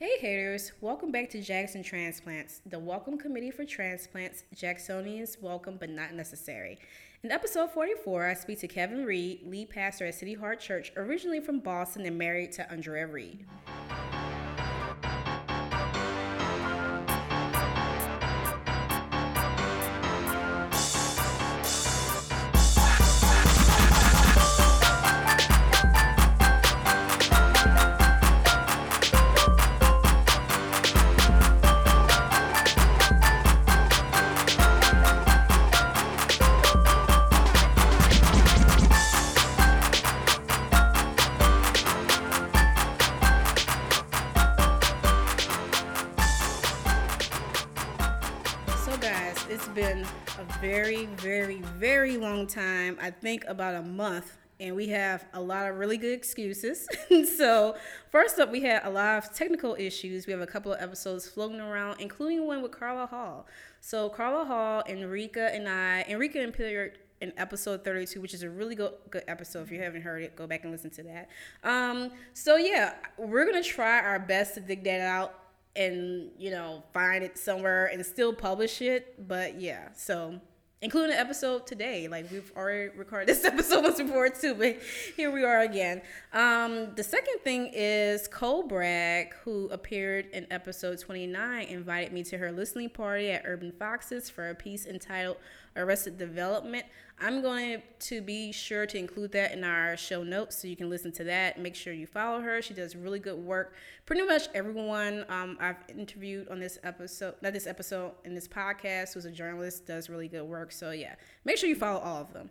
Hey haters, welcome back to Jackson Transplants, the welcome committee for transplants. Jacksonians welcome but not necessary. In episode 44, I speak to Kevin Reed, lead pastor at City Heart Church, originally from Boston and married to Andrea Reed. I think about a month, and we have a lot of really good excuses. so, first up, we had a lot of technical issues. We have a couple of episodes floating around, including one with Carla Hall. So, Carla Hall, Enrica, and I, Enrica appeared in episode 32, which is a really good, good episode. If you haven't heard it, go back and listen to that. Um, so, yeah, we're going to try our best to dig that out and, you know, find it somewhere and still publish it. But, yeah, so including the episode today. Like we've already recorded this episode once before too, but here we are again. Um, the second thing is Cole Bragg, who appeared in episode 29, invited me to her listening party at Urban Foxes for a piece entitled Arrested Development. I'm going to be sure to include that in our show notes so you can listen to that. Make sure you follow her. She does really good work. Pretty much everyone um, I've interviewed on this episode, not this episode, in this podcast, who's a journalist, does really good work. So, yeah, make sure you follow all of them.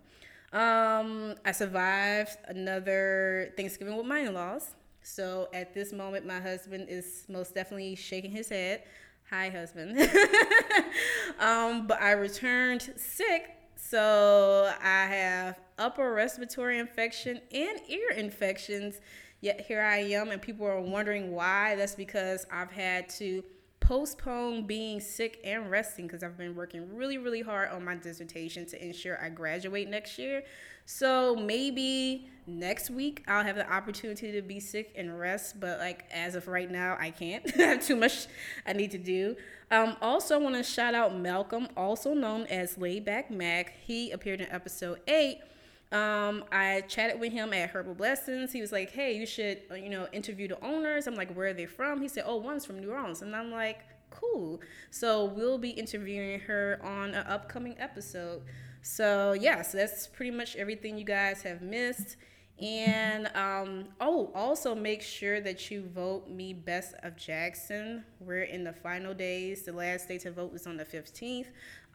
Um, I survived another Thanksgiving with my in laws. So, at this moment, my husband is most definitely shaking his head. Hi, husband. um, but I returned sick so I have upper respiratory infection and ear infections. Yet here I am, and people are wondering why. That's because I've had to postpone being sick and resting because I've been working really, really hard on my dissertation to ensure I graduate next year. So maybe next week I'll have the opportunity to be sick and rest, but like as of right now, I can't. I have too much I need to do. Um, also, I want to shout out Malcolm, also known as Layback Mac. He appeared in episode eight. Um, I chatted with him at Herbal Blessings. He was like, "Hey, you should, uh, you know, interview the owners." I'm like, "Where are they from?" He said, "Oh, one's from New Orleans," and I'm like, "Cool." So we'll be interviewing her on an upcoming episode. So yeah, so that's pretty much everything you guys have missed. And um, oh, also make sure that you vote me best of Jackson. We're in the final days. The last day to vote is on the 15th.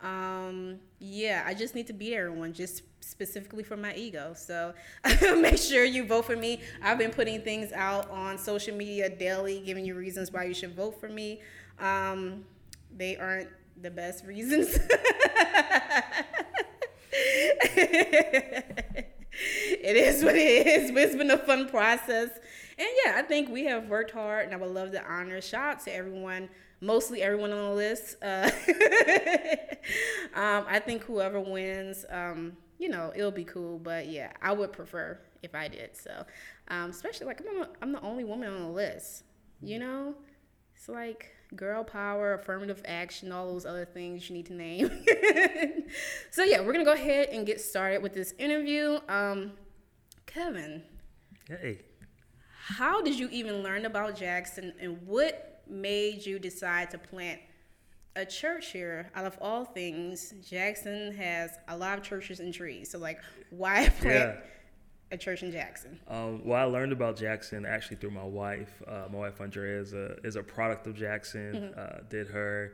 Um, yeah, I just need to beat everyone just specifically for my ego. So make sure you vote for me. I've been putting things out on social media daily, giving you reasons why you should vote for me. Um, they aren't the best reasons. it is what it is, but it's been a fun process. And yeah, I think we have worked hard, and I would love to honor. Shout out to everyone, mostly everyone on the list. Uh, um, I think whoever wins, um, you know, it'll be cool. But yeah, I would prefer if I did. So, um, especially like I'm, a, I'm the only woman on the list. You know, it's like girl power, affirmative action, all those other things you need to name. so yeah, we're gonna go ahead and get started with this interview. Um, Kevin. Hey. How did you even learn about Jackson, and what made you decide to plant a church here? Out of all things, Jackson has a lot of churches and trees. So like, why plant? Yeah a church in Jackson? Um, well, I learned about Jackson actually through my wife. Uh, my wife Andrea is a is a product of Jackson. Mm-hmm. Uh, did her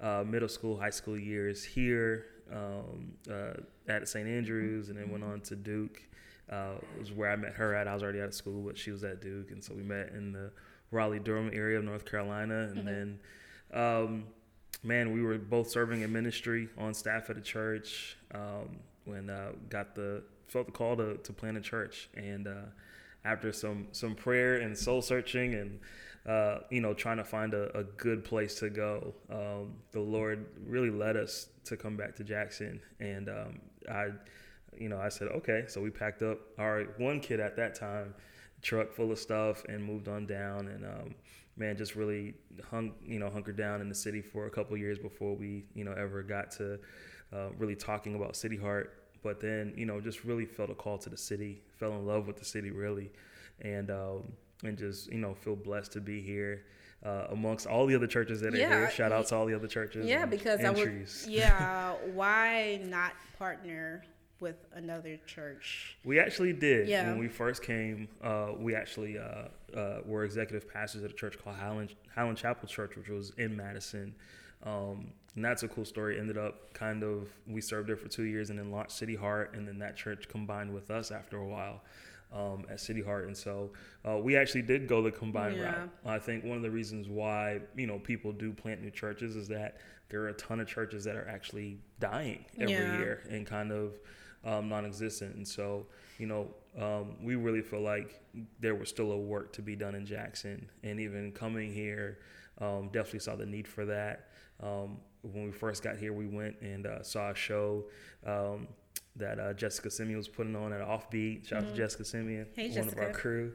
uh, middle school, high school years here um, uh, at St. Andrews, and then went on to Duke. Uh, was where I met her at. I was already out of school, but she was at Duke, and so we met in the Raleigh Durham area of North Carolina, and mm-hmm. then. Um, man, we were both serving in ministry on staff at a church um, when uh, got the felt the call to, to plant a church. And uh, after some some prayer and soul searching and uh, you know trying to find a, a good place to go, um, the Lord really led us to come back to Jackson. And um, I, you know, I said okay. So we packed up our one kid at that time. Truck full of stuff and moved on down and um, man just really hung you know hunkered down in the city for a couple years before we you know ever got to uh, really talking about City Heart but then you know just really felt a call to the city fell in love with the city really and um, and just you know feel blessed to be here uh, amongst all the other churches that are here. Shout out to all the other churches. Yeah, because I would. Yeah, why not partner with another church? We actually did. Yeah. When we first came, uh, we actually uh, uh, were executive pastors at a church called Highland, Highland Chapel Church, which was in Madison. Um, and that's a cool story. Ended up kind of, we served there for two years and then launched City Heart. And then that church combined with us after a while um, at City Heart. And so uh, we actually did go the combined Yeah. route. I think one of the reasons why, you know, people do plant new churches is that there are a ton of churches that are actually dying every Yeah. year and kind of um, non-existent. And so, you know, um, we really feel like there was still a work to be done in Jackson, and even coming here, um, definitely saw the need for that. Um, when we first got here, we went and uh, saw a show um, that uh, Jessica Simeon was putting on at Offbeat. Shout out to Jessica Simeon, Mm-hmm. Hey, one of our Jessica. crew.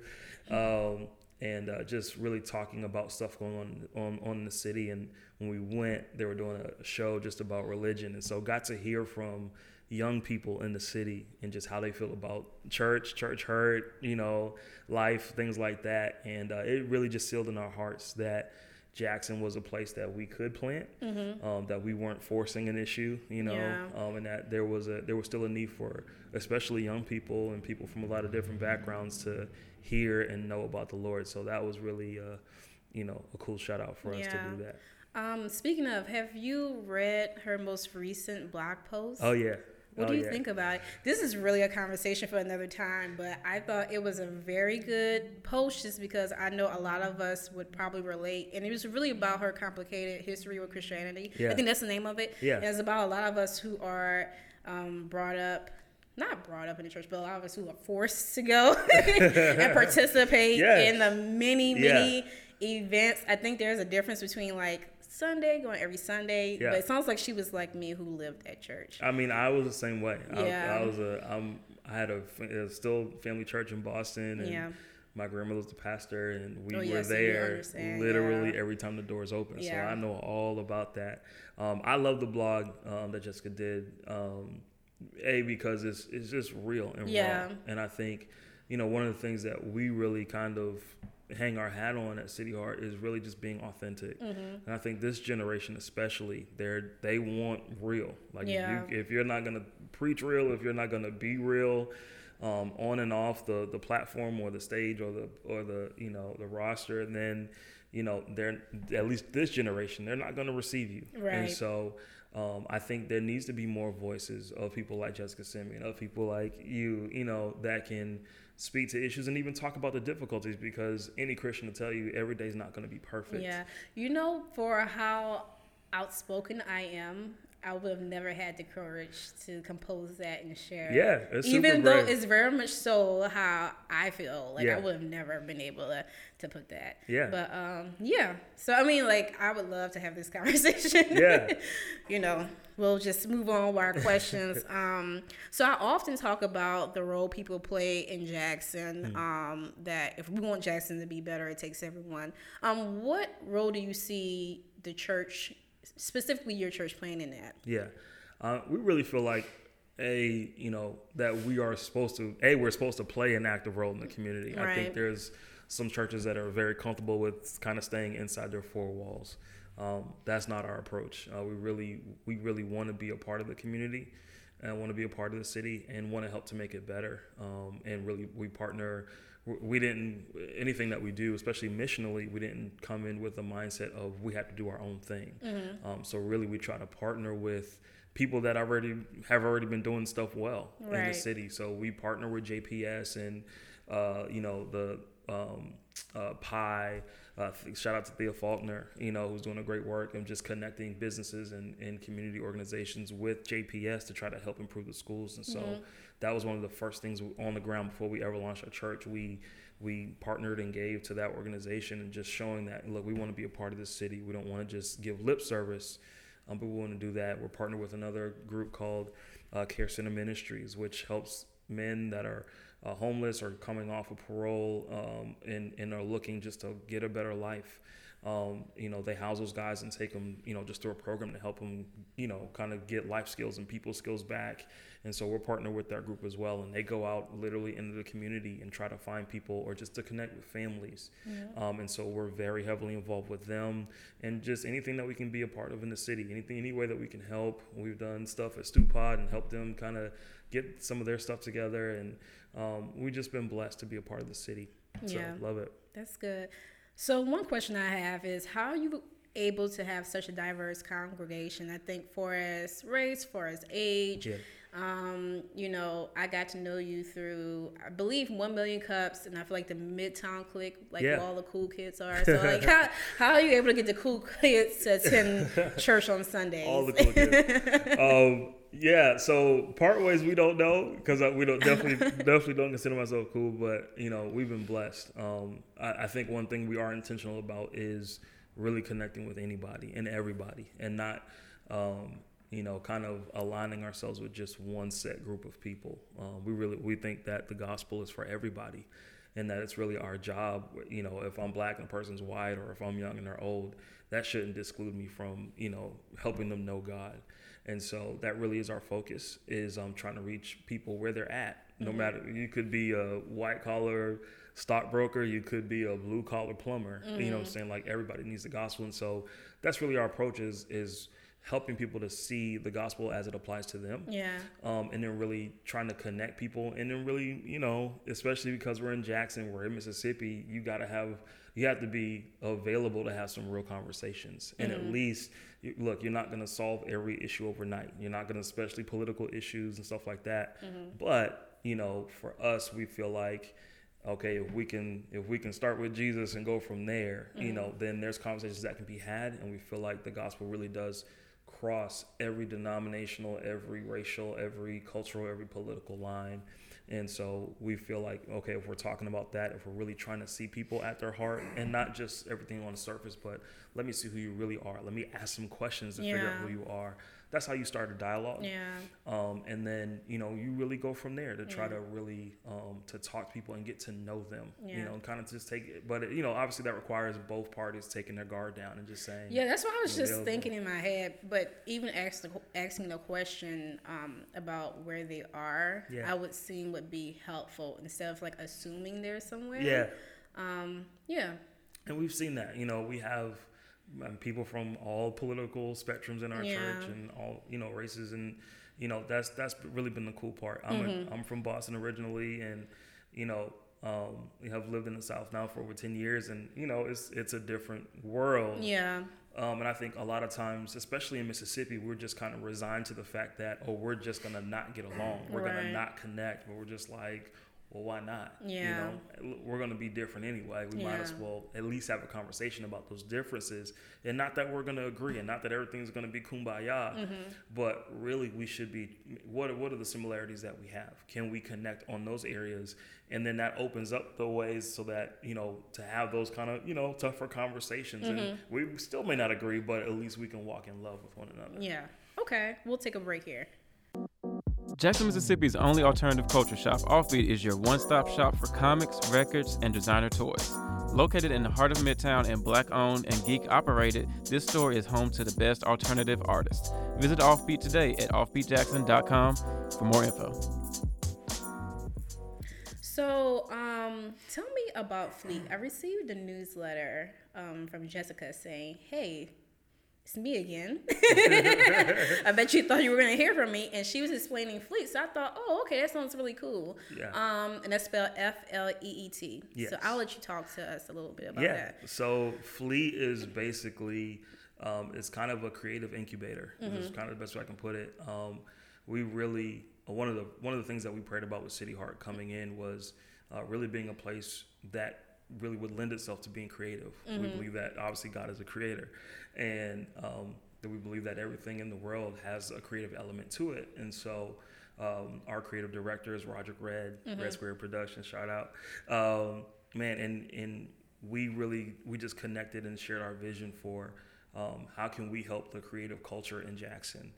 Um, and uh, just really talking about stuff going on, on on the city. And when we went, they were doing a show just about religion, and so got to hear from young people in the city and just how they feel about church, church hurt, you know, life, things like that. And uh, it really just sealed in our hearts that Jackson was a place that we could plant, um, that we weren't forcing an issue, you know, Mm-hmm. Yeah. um, and that there was a there was still a need for especially young people and people from a lot of different backgrounds to hear and know about the Lord. So that was really, uh, you know, a cool shout out for us to do that. Um, speaking of, have you read her most recent blog post? Oh yeah. What oh, do you yeah. think about it? This is really a conversation for another time, but I thought it was a very good post just because I know a lot of us would probably relate. And it was really about her complicated history with Christianity. Yeah. I think that's the name of it. Yeah. And it's about a lot of us who are um, brought up, not brought up in the church, but a lot of us who are forced to go and participate Yeah. in the many, Yeah. many events. I think there's a difference between like Sunday, going every Sunday, Yeah. but it sounds like she was like me who lived at church. I mean, I was the same way. Yeah. I, I was a, I'm, I had a still family church in Boston, and Yeah. my grandmother was the pastor, and we Oh, were so there literally yeah. every time the doors open. So I know all about that. Um, I love the blog um, that Jessica did. Um, a because it's it's just real and Yeah. raw, and I think you know one of the things that we really kind of hang our hat on at City Heart is really just being authentic. Mm-hmm. And I think this generation especially, they're they want real. Like Yeah. if, you, if you're not gonna preach real, if you're not gonna be real, um, on and off the, the platform or the stage or the or the you know the roster, then you know they're at least this generation they're not gonna receive you. Right. And so um, I think there needs to be more voices of people like Jessica Simeon, of people like you, you know, that can speak to issues and even talk about the difficulties because any Christian will tell you every day is not going to be perfect. Yeah. You know, for how outspoken I am, I would have never had the courage to compose that and share. it. Yeah, Even though brave. it's very much so how I feel. Like Yeah. I would have never been able to, to put that. Yeah. But um yeah. So I mean like I would love to have this conversation. Yeah. you know, we'll just move on with our questions. um so I often talk about the role people play in Jackson. Hmm. Um that if we want Jackson to be better, it takes everyone. Um what role do you see the church specifically your church playing in that? Yeah, uh, we really feel like a you know that we are supposed to a we're supposed to play an active role in the community. I think there's some churches that are very comfortable with kind of staying inside their four walls. Um, that's not our approach. Uh, we really we really want to be a part of the community and want to be a part of the city and want to help to make it better. Um, and really we partner. We didn't anything that we do, especially missionally. We didn't come in with the mindset of we have to do our own thing. Um, so really, we try to partner with people that already have already been doing stuff well in the city. So we partner with JPS and uh, you know the um, uh, Pi. Uh, shout out to Thea Faulkner, you know, who's doing a great work and just connecting businesses and, and community organizations with JPS to try to help improve the schools. And so that was one of the first things on the ground before we ever launched our church. We we partnered and gave to that organization and just showing that look, we want to be a part of this city. We don't want to just give lip service, um, but we want to do that. We're partnered with another group called uh, Care Center Ministries, which helps men that are uh, homeless or coming off of parole um, and, and are looking just to get a better life. Um, you know, they house those guys and take them, you know, just through a program to help them, you know, kind of get life skills and people skills back. And so we're partnered with that group as well. And they go out literally into the community and try to find people or just to connect with families. Um, and so we're very heavily involved with them and just anything that we can be a part of in the city, anything, any way that we can help. We've done stuff at Stewpot and helped them kind of get some of their stuff together. And um, we've just been blessed to be a part of the city. So Yeah. love it. That's good. So one question I have is how are you able to have such a diverse congregation? I think for as race, for as age. Yeah. Um, you know, I got to know you through, I believe, One Million Cups, and I feel like the Midtown clique, like Yeah. where all the cool kids are. So, like, how, how are you able to get the cool kids to attend church on Sundays? All the cool kids. um, yeah. So part ways we don't know because we don't definitely definitely don't consider myself cool, but you know we've been blessed. Um, I, I think one thing we are intentional about is really connecting with anybody and everybody, and not. Um, you know, kind of aligning ourselves with just one set group of people. Um, we really we think that the gospel is for everybody, and that it's really our job. You know, if I'm black and a person's white, or if I'm young and they're old, that shouldn't exclude me from you know helping them know God. And so that really is our focus is um, trying to reach people where they're at. No matter you could be a white collar stockbroker, you could be a blue collar plumber. You know, what I'm saying like everybody needs the gospel, and so that's really our approach is is helping people to see the gospel as it applies to them Yeah. um, and then really trying to connect people and then really you know especially because we're in jackson we're in mississippi you got to have you have to be available to have some real conversations. And at mm-hmm. least look you're not going to solve every issue overnight. You're not going to especially political issues and stuff like that. Mm-hmm. But you know for us we feel like okay if we can if we can start with jesus and go from there you mm-hmm. know then there's conversations that can be had. And we feel like the gospel really does cross every denominational, every racial, every cultural, every political line. And so we feel like, okay, if we're talking about that, if we're really trying to see people at their heart and not just everything on the surface, but let me see who you really are. Let me ask some questions to figure out who you are. That's how you start a dialogue. Yeah. Um, and then, you know, you really go from there to try to really, um, to talk to people and get to know them, Yeah. you know, and kind of just take it. But, you know, obviously that requires both parties taking their guard down and just saying, Yeah, that's what I was just thinking in my head. But even asking asking the question um, about where they are, Yeah. I would seem would be helpful instead of like assuming they're somewhere. yeah. Um, yeah. and we've seen that you know we have um, people from all political spectrums in our Yeah. church and all you know races and you know that's that's really been the cool part i'm Mm-hmm. a, i'm from boston originally and you know um, we have lived in the south now for over 10 years and you know it's it's a different world Yeah. um, and I think a lot of times, especially in Mississippi, we're just kind of resigned to the fact that, oh, we're just gonna not get along. We're Right. gonna not connect. But we're just like, well, why not? Yeah. You know, we're gonna be different anyway. We might as well at least have a conversation about those differences, and not that we're gonna agree, and not that everything's gonna be kumbaya, Mm-hmm. but really we should be. What are, what are the similarities that we have? Can we connect on those areas? And then that opens up the ways so that you know to have those kind of you know tougher conversations, and Mm-hmm. we still may not agree, but at least we can walk in love with one another. Yeah. Okay. We'll take a break here. Jackson, Mississippi's only alternative culture shop, Offbeat is your one stop shop for comics, records, and designer toys. Located in the heart of Midtown and black owned and geek operated, this store is home to the best alternative artists. Visit Offbeat today at offbeatjackson.com for more info. So, um, tell me about Fleet. I received a newsletter um, from Jessica saying, "Hey, it's me again. I bet you thought you were going to hear from me." And she was explaining Fleet, so I thought, "Oh, okay, that sounds really cool." Yeah. Um, and that's spelled F L E E T. So I'll let you talk to us a little bit about yeah. that. So Fleet is basically um, it's kind of a creative incubator. Is kind of the best way I can put it. Um, we really one of the one of the things that we prayed about with City Heart coming in was uh, really being a place that really would lend itself to being creative. We believe that obviously God is a creator, and um, that we believe that everything in the world has a creative element to it, and so. Um, our creative director is Roderick Red, Red Square Productions. Shout out, um, man, and and we really we just connected and shared our vision for um, how can we help the creative culture in Jackson,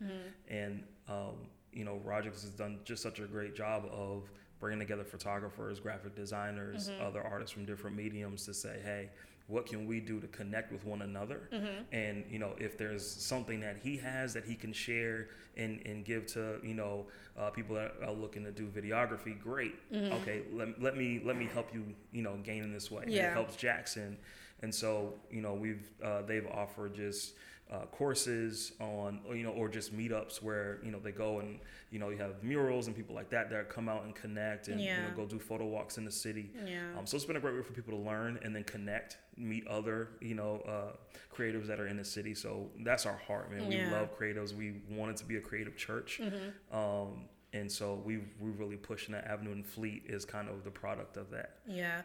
and um, you know Roger has done just such a great job of bringing together photographers, graphic designers, Mm-hmm. other artists from different mediums to say, hey, what can we do to connect with one another? Mm-hmm. And you know, if there's something that he has that he can share and, and give to you know uh, people that are looking to do videography, great. Okay, let, let me let me help you you know gain in this way. And Yeah. It helps Jackson, and so you know we've uh, they've offered just uh, courses on or, you know or just meetups where you know they go and you know you have murals and people like that that come out and connect and you know go do photo walks in the city. Yeah. Um, so it's been a great way for people to learn and then connect, meet other you know uh, creatives that are in the city. So that's our heart, man. We Yeah. Mm-hmm. love creatives. We wanted to be a creative church. Mhm. Um, and so we we really pushing that avenue and fleet is kind of the product of that. Yeah.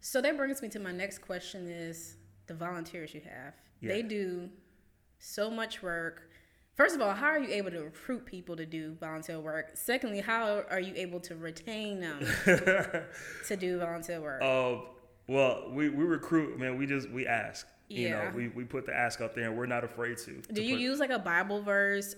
So that brings me to my next question is the volunteers you have. Yeah. They do so much work. First of all, how are you able to recruit people to do volunteer work? Secondly, how are you able to retain them to do volunteer work? Uh, well, we, we recruit, man. We just we ask. You Yeah. know, we, we put the ask out there, and we're not afraid to. do to you put- use like a Bible verse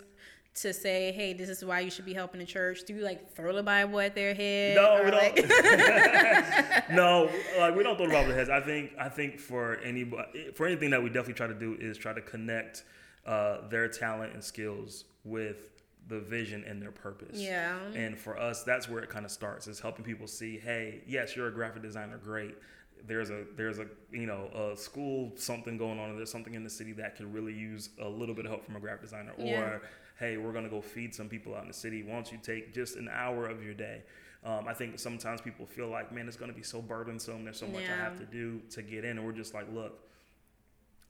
to say, "Hey, this is why you should be helping the church"? Do you like throw the Bible at their head? No, or, we don't. no, like we don't throw the Bible at their heads. I think I think for any for anything that we definitely try to do is try to connect uh, their talent and skills with the vision and their purpose. Yeah. And for us, that's where it kind of starts. Is helping people see, hey, yes, you're a graphic designer, great. There's a there's a you know a school something going on. There's something in the city that could really use a little bit of help from a graphic designer. Yeah. Or hey, we're gonna go feed some people out in the city. Why don't you take just an hour of your day? Um, I think sometimes people feel like, man, it's gonna be so burdensome. There's so much I have to do to get in, and we're just like, look,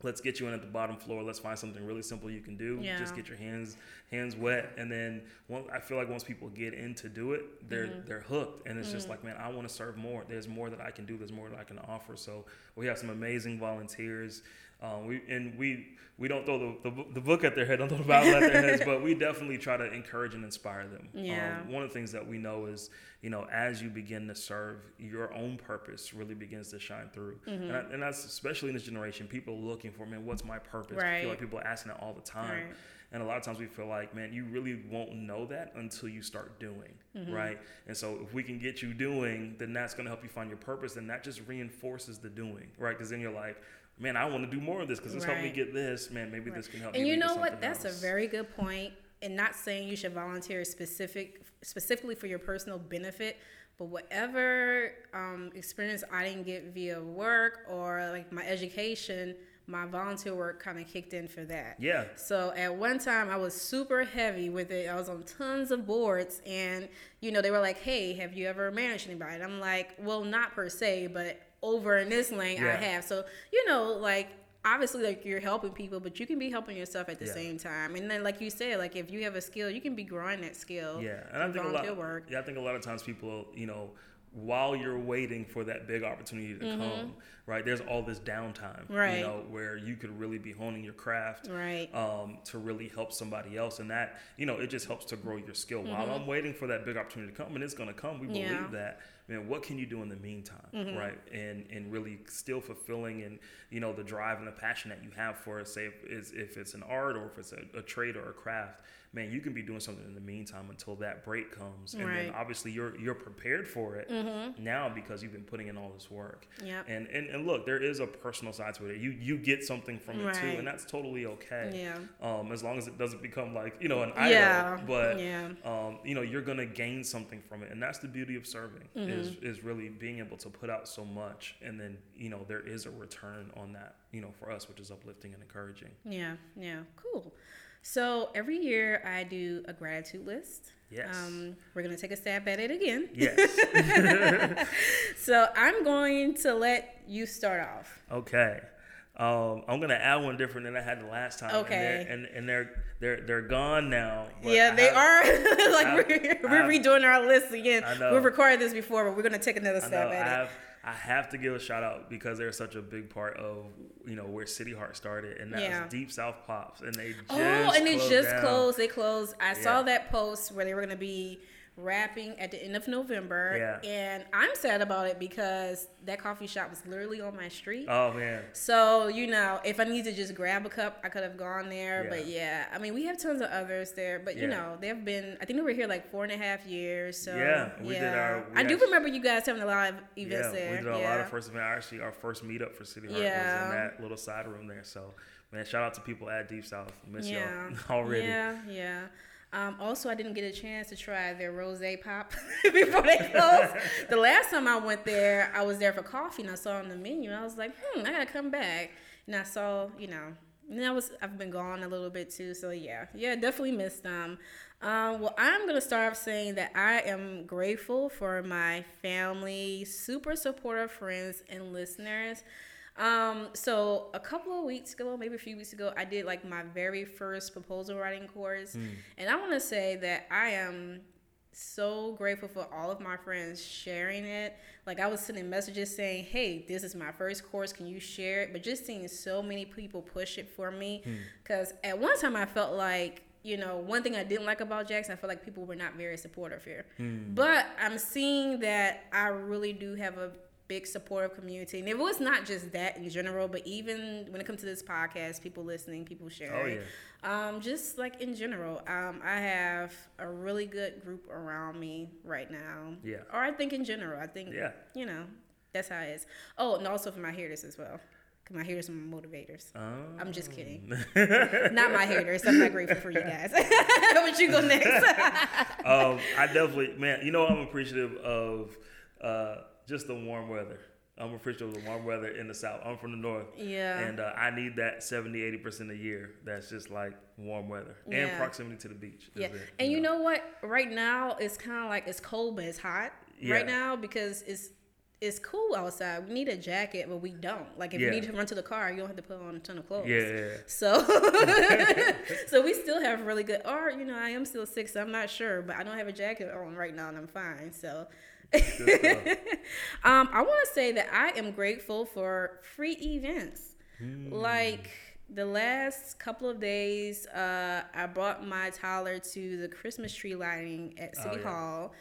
let's get you in at the bottom floor. Let's find something really simple you can do. Yeah. Just get your hands hands wet, and then one, I feel like once people get in to do it, they're Mm-hmm. they're hooked, and it's just like, man, I want to serve more. There's more that I can do. There's more that I can offer. So we have some amazing volunteers. Um, we and we we don't throw the, the, the book at their head, don't throw the Bible at their heads, but we definitely try to encourage and inspire them. Yeah. Um, one of the things that we know is, you know, as you begin to serve, your own purpose really begins to shine through. Mm-hmm. And, I, and that's especially in this generation, people looking for, man, what's my purpose? I Right. feel like people are asking that all the time. Right. And a lot of times we feel like, man, you really won't know that until you start doing, Mm-hmm. right? And so if we can get you doing, then that's going to help you find your purpose, and that just reinforces the doing, right? Because then you're like, man, I want to do more of this because this helped me get this. Man, maybe this can help. Me. And you know what? That's else. a very good point. And not saying you should volunteer specific specifically for your personal benefit, but whatever um, experience I didn't get via work or like my education, my volunteer work kind of kicked in for that. yeah. So at one time I was super heavy with it. I was on tons of boards and you know they were like, "Hey, have you ever managed anybody?" And I'm like, "Well, not per se, but over in this lane I have." So, you know, like obviously like you're helping people, but you can be helping yourself at the Yeah. same time. And then like you said, like if you have a skill, you can be growing that skill. Yeah, and I think a lot. work. Yeah, I think a lot of times people, you know, while you're waiting for that big opportunity to come, right? There's all this downtime, Mm-hmm. Right. You know, where you could really be honing your craft, Right. Um, to really help somebody else, and that, you know, it just helps to grow your skill. While I'm waiting for that big opportunity to come, and it's going to come, we Mm-hmm. Yeah. believe that. Man, what can you do in the meantime, Mm-hmm. right? And and really still fulfilling and you know the drive and the passion that you have for it. Say if if it's an art or if it's a, a trade or a craft, man, you can be doing something in the meantime until that break comes, and then obviously you're you're prepared for it now because you've been putting in all this work. Yep. And, and and look, there is a personal side to it. You you get something from it too, and that's totally okay. Yeah. Um, as long as it doesn't become like you know an idol. Yeah. But Yeah. um, you know, you're gonna gain something from it, and that's the beauty of serving Mm-hmm. Is really being able to put out so much, and then you know there is a return on that. You know, for us, which is uplifting and encouraging. Yeah, yeah, cool. So every year I do a gratitude list. Yes. Um, we're gonna take a stab at it again. Yes. So I'm going to let you start off. okay. Um, I'm gonna add one different than I had the last time. Okay. And they're, and, and they're they're they're gone now. yeah, I they have- are. like I- we're, we're redoing our list again. I know. We've recorded this before, but we're gonna take another I know. stab I at it. have I have to give a shout out because they're such a big part of you know where City Heart started, and that's Yeah. Deep South Pops, and they just Oh, and they just down. closed. They closed. I saw that post where they were gonna be wrapping at the end of November. Yeah. And I'm sad about it because that coffee shop was literally on my street. Oh man. So, you know, if I need to just grab a cup, I could have gone there. Yeah. But yeah, I mean, we have tons of others there. But, you Yeah. know, they've been, I think they were here like four and a half years. So, Yeah, we did our- we I do remember you guys having a lot of events yeah, there. we did a yeah. lot of first event. Actually, our first meetup for City Heart Yeah. was in that little side room there. So, man, shout out to people at Deep South. Miss yeah. y'all already. Yeah, yeah. Um, also, I didn't get a chance to try their rose pop before they closed. the last time I went there, I was there for coffee and I saw on the menu. I was like, hmm, I gotta come back. And I saw, you know, and I was I've been gone a little bit too, so yeah, yeah, definitely missed them. Um, well, I'm gonna start off saying that I am grateful for my family, super supportive friends and listeners. Um, so a couple of weeks ago, maybe a few weeks ago, I did like my very first proposal writing course, hmm. and I want to say that I am so grateful for all of my friends sharing it. Like I was sending messages saying, "Hey, this is my first course. Can you share it?" But just seeing so many people push it for me, hmm. because at one time I felt like. You know, one thing I didn't like about Jackson, I felt like people were not very supportive here. Hmm. But I'm seeing that I really do have a big supportive community. And it was not just that in general, but even when it comes to this podcast, people listening, people sharing. Oh, Um, just like in general, um, I have a really good group around me right now. Yeah. Or I think in general, I think, Yeah. you know, that's how it is. Oh, and also for my haters as well. Cause my haters are my motivators. Oh. I'm just kidding. not my haters. I'm not grateful for you guys. but you go next. um, I definitely, man. You know, I'm appreciative of uh, just the warm weather. I'm appreciative of the warm weather in the south. I'm from the north, Yeah. and uh, I need that 70, 80 percent a year. That's just like warm weather and Yeah. proximity to the beach. Yeah, it, and you know what? Right now it's kind of like it's cold, but it's hot Yeah. right now because it's it's cool outside. We need a jacket, but we don't. Like if Yeah. you need to run to the car, you don't have to put on a ton of clothes. Yeah, yeah, yeah. So, so we still have really good. Or you know, I am still sick, so I'm not sure, but I don't have a jacket on right now, and I'm fine. So. Um, I want to say that I am grateful for free events. Hmm. Like the last couple of days, uh, I brought my toddler to the Christmas tree lighting at City Oh, yeah. Mm-hmm. Hall.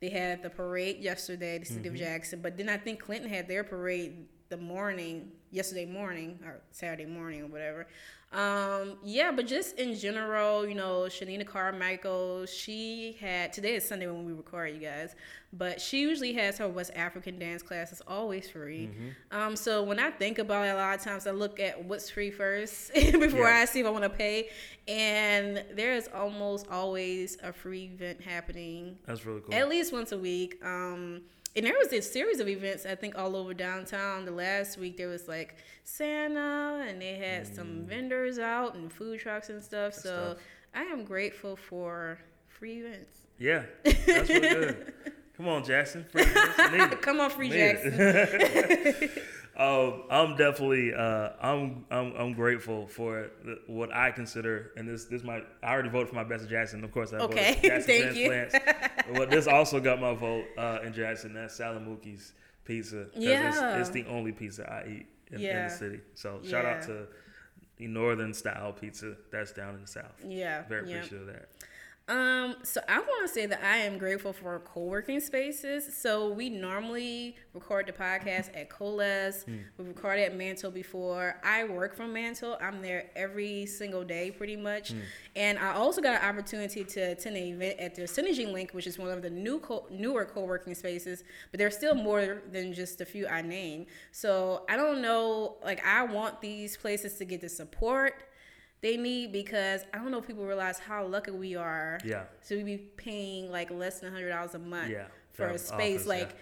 They had the parade yesterday, the city of Jackson, but then I think Clinton had their parade the morning, yesterday morning or Saturday morning or whatever. Um, yeah, but just in general, you know, Shanina Carmichael, she had today is Sunday when we record, you guys, but she usually has her West African dance class. It's always free. Um, so when I think about it, a lot of times I look at what's free first before Yeah. I see if I want to pay, and there is almost always a free event happening That's really cool. at least once a week. Um, and there was this series of events I think all over downtown. The last week there was like Santa, and they had some vendors out and food trucks and stuff. so Mm. stuff. I am grateful for free events. yeah, that's really good. Come on, Jackson. Free events, need it. Come on, free Jackson. um, I'm definitely uh, I'm, I'm I'm grateful for the, what I consider, and this this might I already voted for my best Jackson. Of course, I Okay, voted Jackson thank you. transplants. but this also got my vote uh, in Jackson. That's Sal & Mookie's pizza. Yeah. it's, it's the only pizza I eat in, in the city. So shout out to the northern style pizza that's down in the south. Yeah, Very yeah. appreciative of that. Um, so I want to say that I am grateful for co-working spaces. So we normally record the podcast at Coles. We've recorded at Mantle before. I work from Mantle. I'm there every single day, pretty much. And I also got an opportunity to attend an event at the Synergy Link, which is one of the new co- newer co-working spaces. But there's still more than just a few I named. So I don't know. Like I want these places to get the support they need because I don't know if people realize how lucky we are. Yeah. So we be paying like less than hundred dollars a month Yeah, for a space. office, like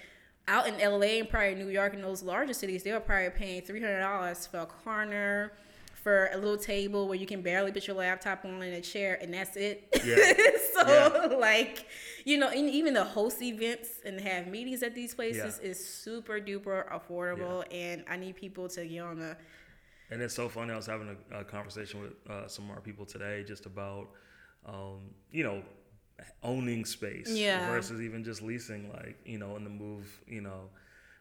out in LA and probably New York and those larger cities, they were probably paying three hundred dollars for a corner, for a little table where you can barely put your laptop on in a chair and that's it. Yeah. so Yeah. like, you know, and even the host events and have meetings at these places Yeah. is super duper affordable and I need people to get on the And it's so funny. I was having a, a conversation with uh, some of our people today just about, um, you know, owning space Yeah. versus even just leasing. Like, you know, in the move, you know,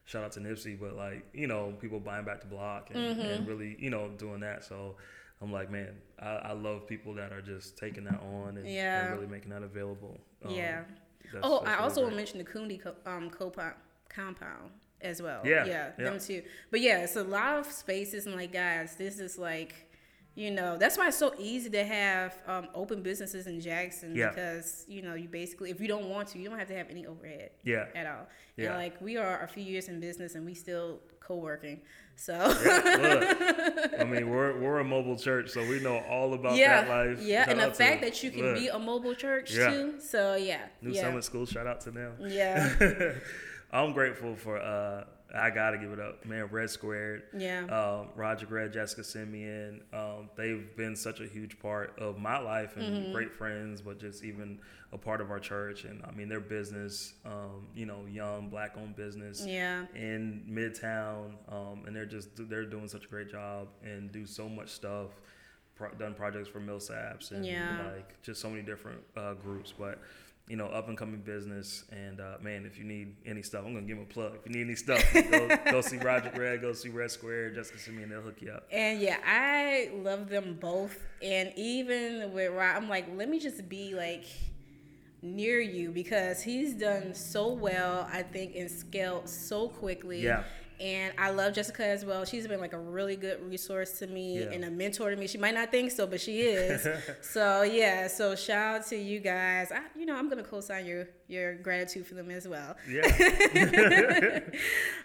shout out to Nipsey, but like, you know, people buying back the block and, Mm-hmm. and really, you know, doing that. So I'm like, man, I, I love people that are just taking that on and, Yeah. and really making that available. Um, Yeah. That's, oh, that's I also want to mention the Cooney co- um, compound, compound as well. Yeah, yeah, yeah. them too. But yeah, it's a lot of spaces and like guys, this is like, you know, that's why it's so easy to have um, open businesses in Jackson Yeah. because you know you basically if you don't want to, you don't have to have any overhead. Yeah. At all. Yeah. And like we are a few years in business and we still co-working. So Look, I mean, we're we're a mobile church, so we know all about yeah, that life. yeah, Shout and the to- fact that you can look, be a mobile church Yeah. too. So yeah, New yeah, Summit School, shout out to them. yeah, I'm grateful for. uh I gotta give it up, man. Red Squared, yeah. um, Roger Gray, Jessica Simeon. Um, they've been such a huge part of my life and Mm-hmm. great friends, but just even a part of our church. And I mean, their business, um, you know, young black-owned business Yeah. in Midtown, um, and they're just they're doing such a great job and do so much stuff. Pro- done projects for Millsaps and Yeah. like just so many different uh, groups, but. You know, up and coming business, and uh, man, if you need any stuff, I'm gonna give them a plug. If you need any stuff, go, go see Roger Red, go see Red Square, Jessica Simeon, they'll hook you up. And yeah, I love them both. And even with Rod, I'm like, let me just be like near you because he's done so well, I think, and scaled so quickly. Yeah. And I love Jessica as well. She's been like a really good resource to me Yeah. and a mentor to me. She might not think so, but she is. so yeah, so shout out to you guys. I, you know, I'm gonna co-sign your your gratitude for them as well. Yeah,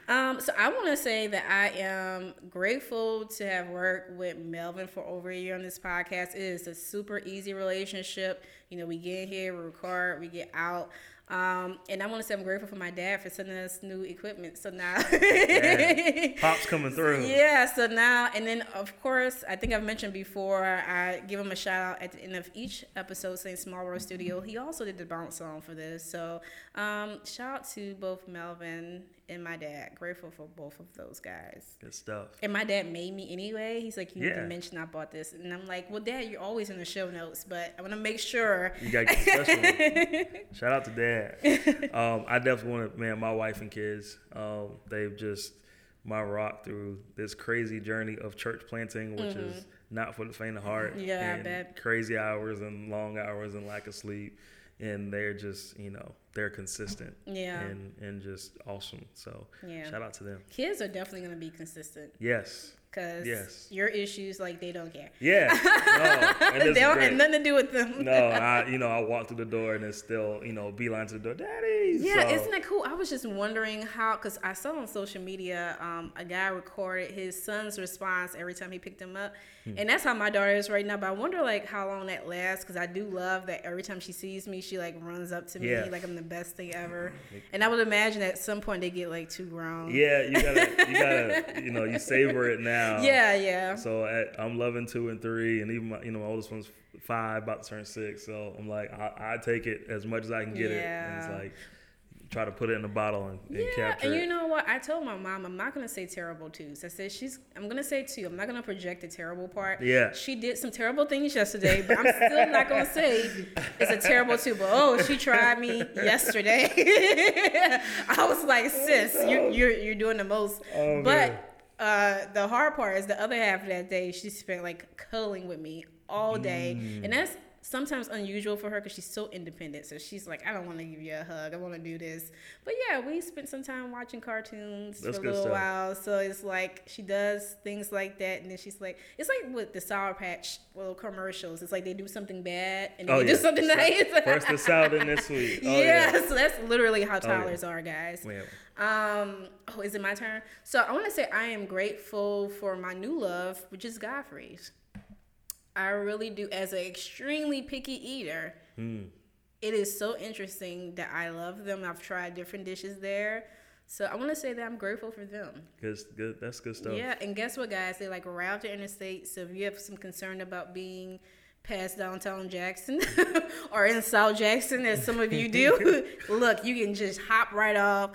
Um, so I want to say that I am grateful to have worked with Melvin for over a year on this podcast. It is a super easy relationship. You know, we get in here, we record, we get out. Um, and I want to say I'm grateful for my dad for sending us new equipment. So now, pops coming through. yeah. So now, and then of course, I think I've mentioned before. I give him a shout out at the end of each episode, saying Small World Studio. He also did the bounce song for this. So um, shout out to both Melvin and my dad. Grateful for both of those guys. Good stuff. And my dad made me anyway. He's like, you need to mention I bought this, and I'm like, well, Dad, you're always in the show notes, but I want to make sure. You gotta get the special one. Shout out to dad. Um, I definitely want to, man, my wife and kids, um, they've just my rock through this crazy journey of church planting, which is not for the faint of heart. Mm-hmm. Yeah, I and bet. Crazy hours and long hours and lack of sleep. And they're just, you know, they're consistent. Yeah. And, and just awesome. So Yeah. shout out to them. Kids are definitely gonna be consistent Yes. Because Yes. your issues, like, they don't care. Yeah. No. and they don't great. have nothing to do with them. No, I you know I walk through the door and it's still you know beeline to the door, daddy. Yeah, So, isn't that cool? I was just wondering how, because I saw on social media, um, a guy recorded his son's response every time he picked him up, Hmm. and that's how my daughter is right now. But I wonder like how long that lasts, because I do love that every time she sees me, she like runs up to me Yeah. like I'm the best thing ever. And I would imagine at some point they get like too grown. Yeah, you gotta you gotta you know you savor it now. Yeah, yeah. So at, I'm loving two and three, and even my you know my oldest one's five, about to turn six. So I'm like I, I take it as much as I can get it, and it's like try to put it in a bottle and, and Yeah, capture and you know what? I told my mom I'm not gonna say terrible twos. I said she's. I'm gonna say two. I'm not gonna project the terrible part. Yeah. She did some terrible things yesterday, but I'm still not gonna say it's a terrible two. But oh, she tried me yesterday. I was like, sis, you're you're, you're doing the most. Oh, man. Uh, the hard part is the other half of that day she spent like cuddling with me all day, Mm. and that's sometimes unusual for her because she's so independent. So she's like, I don't want to give you a hug. I want to do this. But yeah, we spent some time watching cartoons That's for a little stuff. while. So it's like she does things like that, and then she's like, it's like with the Sour Patch little commercials. It's like they do something bad and then Oh they yeah, do something nice. First the and then sweet. Oh, yeah, yeah. so that's literally how yeah. toddlers are, guys. Um, oh, is it my turn? So I want to say I am grateful for my new love, which is Godfrey's. I really do. As an extremely picky eater, Hmm. it is so interesting that I love them. I've tried different dishes there. So I want to say that I'm grateful for them. Good, good. That's good stuff. Yeah, and guess what, guys? They like route the interstate. So if you have some concern about being past downtown Jackson or in South Jackson, as some of you do, look, you can just hop right off,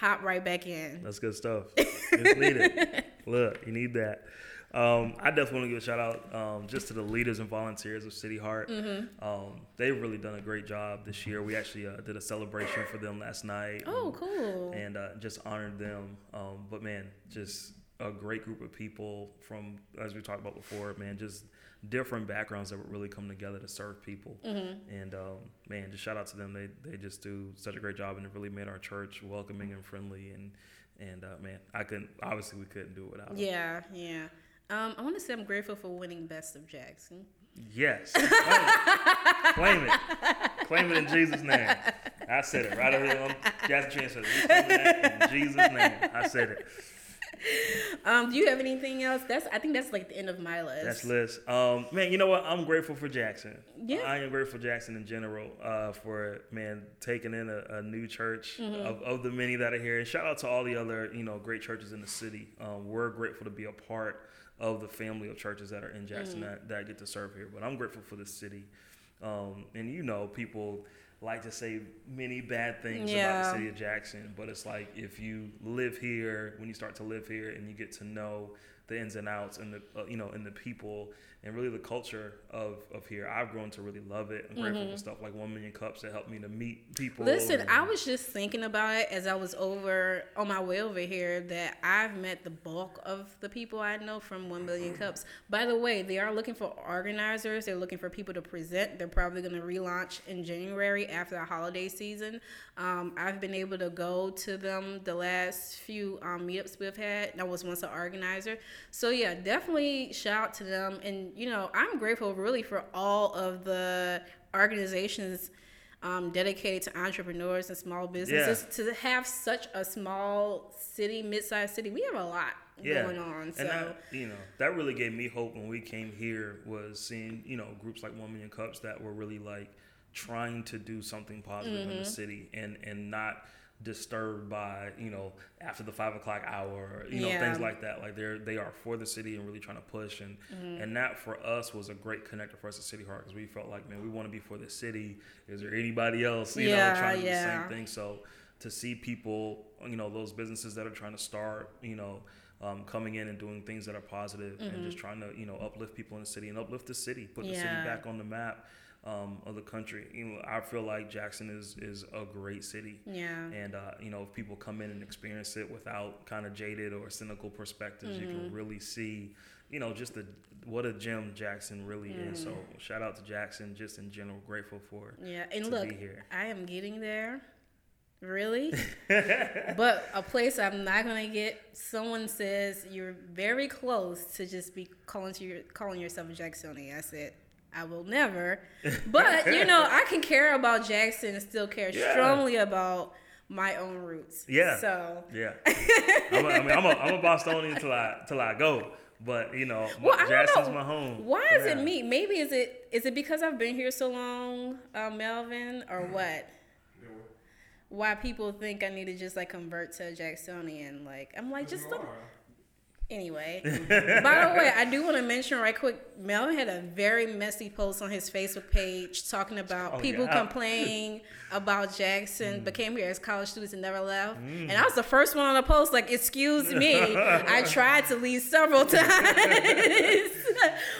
hop right back in. That's good stuff. It's needed. Look, you need that. Um, I definitely want to give a shout out um, just to the leaders and volunteers of City Heart. Mm-hmm. Um, they've really done a great job this year. We actually uh, did a celebration for them last night. Oh, cool. And uh, just honored them. Um, but man, just a great group of people from, as we talked about before, man, just different backgrounds that would really come together to serve people. Mm-hmm. And um, man, just shout out to them. They they just do such a great job, and it really made our church welcoming and friendly. And and uh, man, I couldn't obviously we couldn't do it without them. Yeah, yeah. Um, I want to say I'm grateful for winning Best of Jackson. Yes. Claim it. Claim it. Claim it in Jesus' name. I said it right over there on Jackson Transfer. We claim that in Jesus' name. I said it. Um, do you have anything else? That's I think that's like the end of my list. That's Liz. Um, man, you know what? I'm grateful for Jackson. Yeah. I am grateful for Jackson in general uh, for man taking in a, a new church Mm-hmm. of, of the many that are here. And shout out to all the other you know great churches in the city. Um, we're grateful to be a part of the family of churches that are in Jackson Mm-hmm. that, that get to serve here. But I'm grateful for the city. Um, and you know, people like to say many bad things about the city of Jackson, but it's like if you live here, when you start to live here and you get to know the ins and outs and the uh, you know and the people and really the culture of of here, I've grown to really love it. I'm grateful for stuff like One Million Cups that helped me to meet people. Mm-hmm. Listen, I was just thinking about it as I was over on my way over here that I've met the bulk of the people I know from One Million Cups. By the way, they are looking for organizers. They're looking for people to present. They're probably going to relaunch in January after the holiday season. Um, I've been able to go to them the last few um, meetups we've had. I was once an organizer. So yeah, definitely shout out to them. And you know, I'm grateful really for all of the organizations um, dedicated to entrepreneurs and small businesses to have such a small city, mid-sized city. We have a lot going on. So And that, you know, that really gave me hope when we came here was seeing, you know, groups like One Million Cups that were really like trying to do something positive in Mm-hmm. the city and and not disturbed by you know after the five o'clock hour you know Yeah. things like that like they're they are for the city and really trying to push and Mm-hmm. and that for us was a great connector for us at city heart because we felt like man we want to be for the city is there anybody else you Yeah, know trying to do the same thing so to see people, you know, those businesses that are trying to start, you know, um, coming in and doing things that are positive and just trying to, you know, uplift people in the city and uplift the city, put the city Mm-hmm. Back on the map um, of the country. You know, I feel like Jackson is is a great city. yeah. And uh, you know, if people come in and experience it without kind of jaded or cynical perspectives, you Mm-hmm. can really see, you know, just the what a gem Jackson really is. So Mm. shout out to Jackson, just in general, grateful for. Yeah, and to look, be here. I am getting there. Really? but a place I'm not gonna get. Someone says you're very close to just be calling to your calling yourself a Jacksonian. I said I will never. But you know, I can care about Jackson and still care Yeah. strongly about my own roots. Yeah. So Yeah, I'm a, I mean, I'm a, I'm a Bostonian till I till I go. But you know, Well, I don't Jackson's know. my home. Why is it me? Maybe is it is it because I've been here so long, uh, Melvin, or what? Why people think I need to just like convert to a Jacksonian? Like I'm like just some, anyway. By the way, I do want to mention right quick. Melvin had a very messy post on his Facebook page talking about Oh, people yeah. complaining about Jackson, but came here as college students and never left. Mm. And I was the first one on the post. Like, excuse me, I tried to leave several times,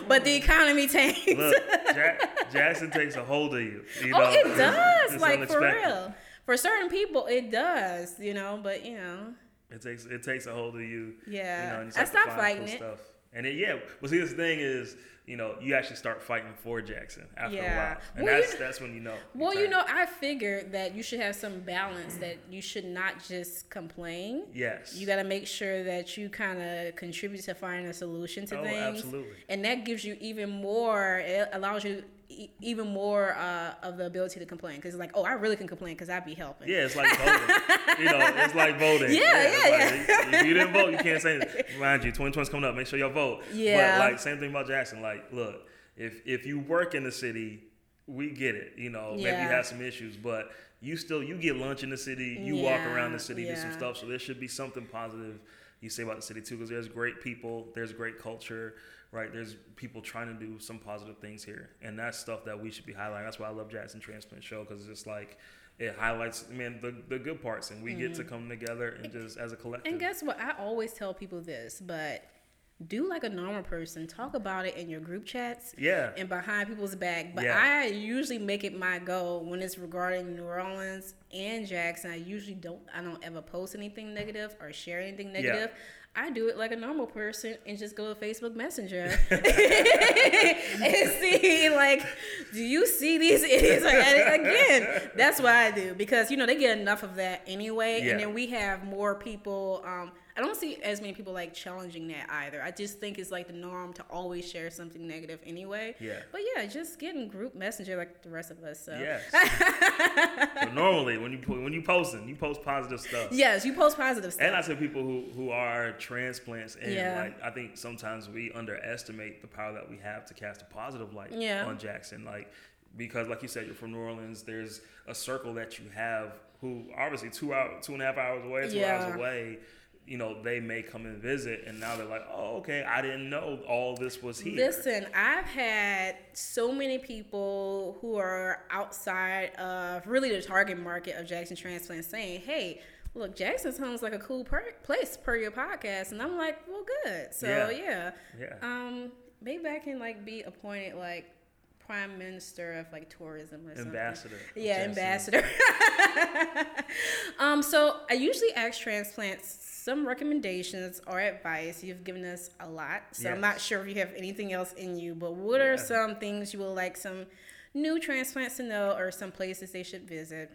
but the economy tanked. Look, Jack, Jackson takes a hold of you. you oh, know? it does. It's like for unexpected. real. For certain people, it does. You know, but you know, It takes it takes a hold of you. Yeah. you know, and you I stopped fighting cool it. Stuff. And it, yeah, well, see, this thing is, you know, you actually start fighting for Jackson after Yeah. a while, and Well, that's kn- that's when you know. Well, you know, I figured that you should have some balance. That you should not just complain. Yes. You got to make sure that you kind of contribute to finding a solution to Oh, things. absolutely. And that gives you even more. It allows you e- even more uh, of the ability to complain because it's like, oh, I really can complain because I'd be helping. Yeah, it's like voting. you know, it's like voting. Yeah, it's yeah, like, If you didn't vote, you can't say anything. Mind you, 2020's coming up. Make sure y'all vote. Yeah. But like, same thing about Jackson. Like, look, if if you work in the city, we get it. You know, maybe you have some issues, but you still you get lunch in the city. You walk around the city, do some stuff. So there should be something positive you say about the city too, because there's great people, there's great culture. Right, there's people trying to do some positive things here, and that's stuff that we should be highlighting. That's why I love Jackson Transplant Show because it's just like it highlights, man, the, the good parts, and we get to come together and just as a collective. Mm-hmm. And guess what? I always tell people this, but do like a normal person. Talk about it in your group chats. Yeah. And behind people's back. But Yeah. I usually make it my goal when it's regarding New Orleans and Jackson. I usually don't I don't ever post anything negative or share anything negative. I do it like a normal person and just go to Facebook Messenger and see like, do you see these idiots? Like, again, that's what I do because you know they get enough of that anyway, Yeah. and then we have more people. Um, I don't see as many people like challenging that either. I just think it's like the norm to always share something negative anyway. Yeah. But yeah, just getting group messenger like the rest of us. So. Yes. but normally, when you when you posting, you post positive stuff. Yes, you post positive stuff. And I say people who, who are transplants, and Yeah. like I think sometimes we underestimate the power that we have to cast a positive light Yeah. on Jackson. Like because, like you said, you're from New Orleans. There's a circle that you have who obviously two hour, two and a half hours away, two Yeah. hours away. You know, they may come and visit, and now they're like, "Oh, okay, I didn't know all this was here." Listen, I've had so many people who are outside of really the target market of Jackson Transplant saying, hey, look, Jackson sounds like a cool per- place per your podcast. And I'm like, well, good. So, Yeah. yeah. Yeah. Um, maybe I can like be appointed like prime minister of like tourism or something. Ambassador. of Yeah, ambassador. um, so I usually ask transplants some recommendations or advice. You've given us a lot, so I'm not sure if you have anything else in you. But what are some things you would like some new transplants to know, or some places they should visit?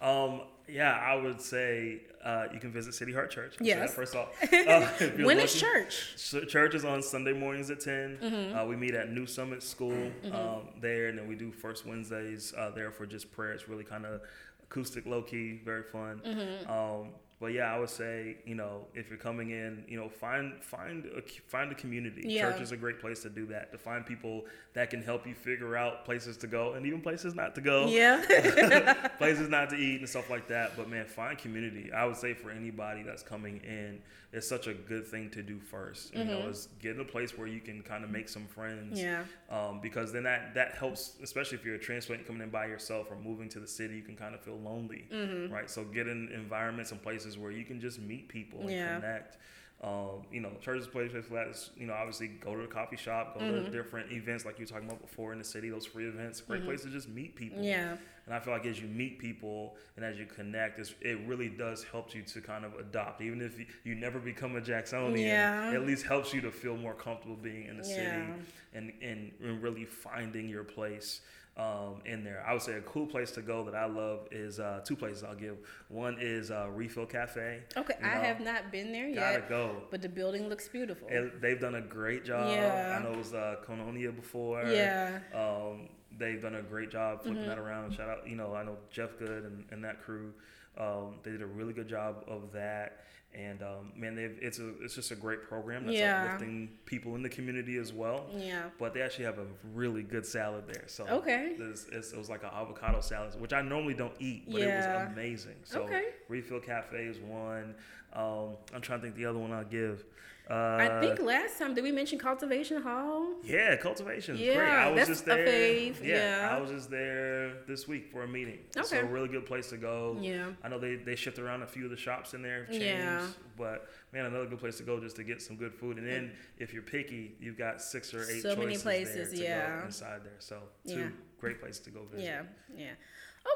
Um, yeah, I would say uh, you can visit City Heart Church. I'll Yes. First off, uh, When is church? Church is on Sunday mornings at 10. Mm-hmm. Uh, we meet at New Summit School um, there, and then we do first Wednesdays uh, there for just prayer. It's really kind of acoustic, low key, very fun. Mm-hmm. Um, but yeah, I would say you know if you're coming in, you know find find a find a community. Yeah. Church is a great place to do that. To find people that can help you figure out places to go and even places not to go Yeah. places not to eat and stuff like that. But man, find community. I would say for anybody that's coming in, it's such a good thing to do 1st You know, is get in a place where you can kind of make some friends. Yeah. Um, because then that that helps, especially if you're a transplant coming in by yourself or moving to the city, you can kind of feel lonely, Mm-hmm. right? So get in environments and places where you can just meet people and Yeah. connect. Um, you know, churches, places for that is, you know, obviously go to the coffee shop, go Mm-hmm. to different events like you were talking about before in the city, those free events, great place to just meet people. Yeah. And I feel like as you meet people and as you connect, it's, it really does help you to kind of adopt. Even if you, you never become a Jacksonian, Yeah. it at least helps you to feel more comfortable being in the Yeah. city and, and, and really finding your place um, in there. I would say a cool place to go that I love is uh, two places I'll give. One is uh, Refill Cafe. Okay, You I have not been there yet. Gotta go. but the building looks beautiful. And they've done a great job. Yeah. I know it was uh, Koinonia before. Yeah. Um, they've done a great job flipping that around. Shout out, you know, I know Jeff Good and, and that crew. Um, they did a really good job of that. And um, man, they've it's a it's just a great program that's Yeah. uplifting people in the community as well. Yeah. But they actually have a really good salad there. So Okay. there's- it's, it was like an avocado salad, which I normally don't eat, but Yeah. it was amazing. So Okay. Refill Cafe is one. Um, I'm trying to think the other one I'll give. Uh, I think last time did we mention Cultivation Hall? yeah, cultivation. Yeah, great. I was that's just there. fave, Yeah, yeah. I was just there this week for a meeting. So Okay. a really good place to go. Yeah. I know they they shift around a few of the shops in there, have changed, Yeah. but man, another good place to go just to get some good food. And then if you're picky, you've got six or eight So many choices places, there to yeah. go inside there. So two Yeah. great places to go visit. Yeah, yeah.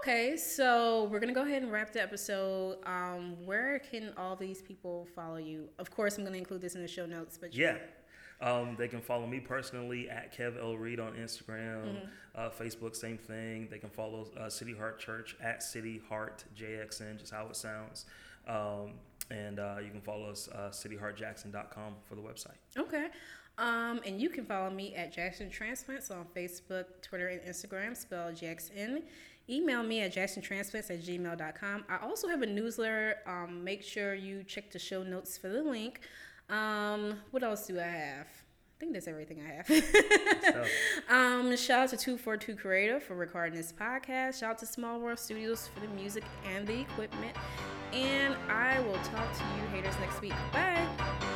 Okay, so we're gonna go ahead and wrap the episode. Um, where can all these people follow you? Of course, I'm gonna include this in the show notes, but Yeah. Um, they can follow me personally at Kev L. Reed on Instagram, Mm-hmm. uh, Facebook, same thing. They can follow uh, City Heart Church at City Heart JXN, just how it sounds. Um, and uh, you can follow us, uh, cityheartjackson.com for the website. Okay. Um, and you can follow me at Jackson Transplants on Facebook, Twitter, and Instagram, spelled Jackson. Email me at jacksontransplants at gmail.com. I also have a newsletter. Um, make sure you check the show notes for the link. Um, what else do I have? I think that's everything I have. So, Um, shout out to 242 Creative for recording this podcast. Shout out to Small World Studios for the music and the equipment. And I will talk to you haters next week. Bye.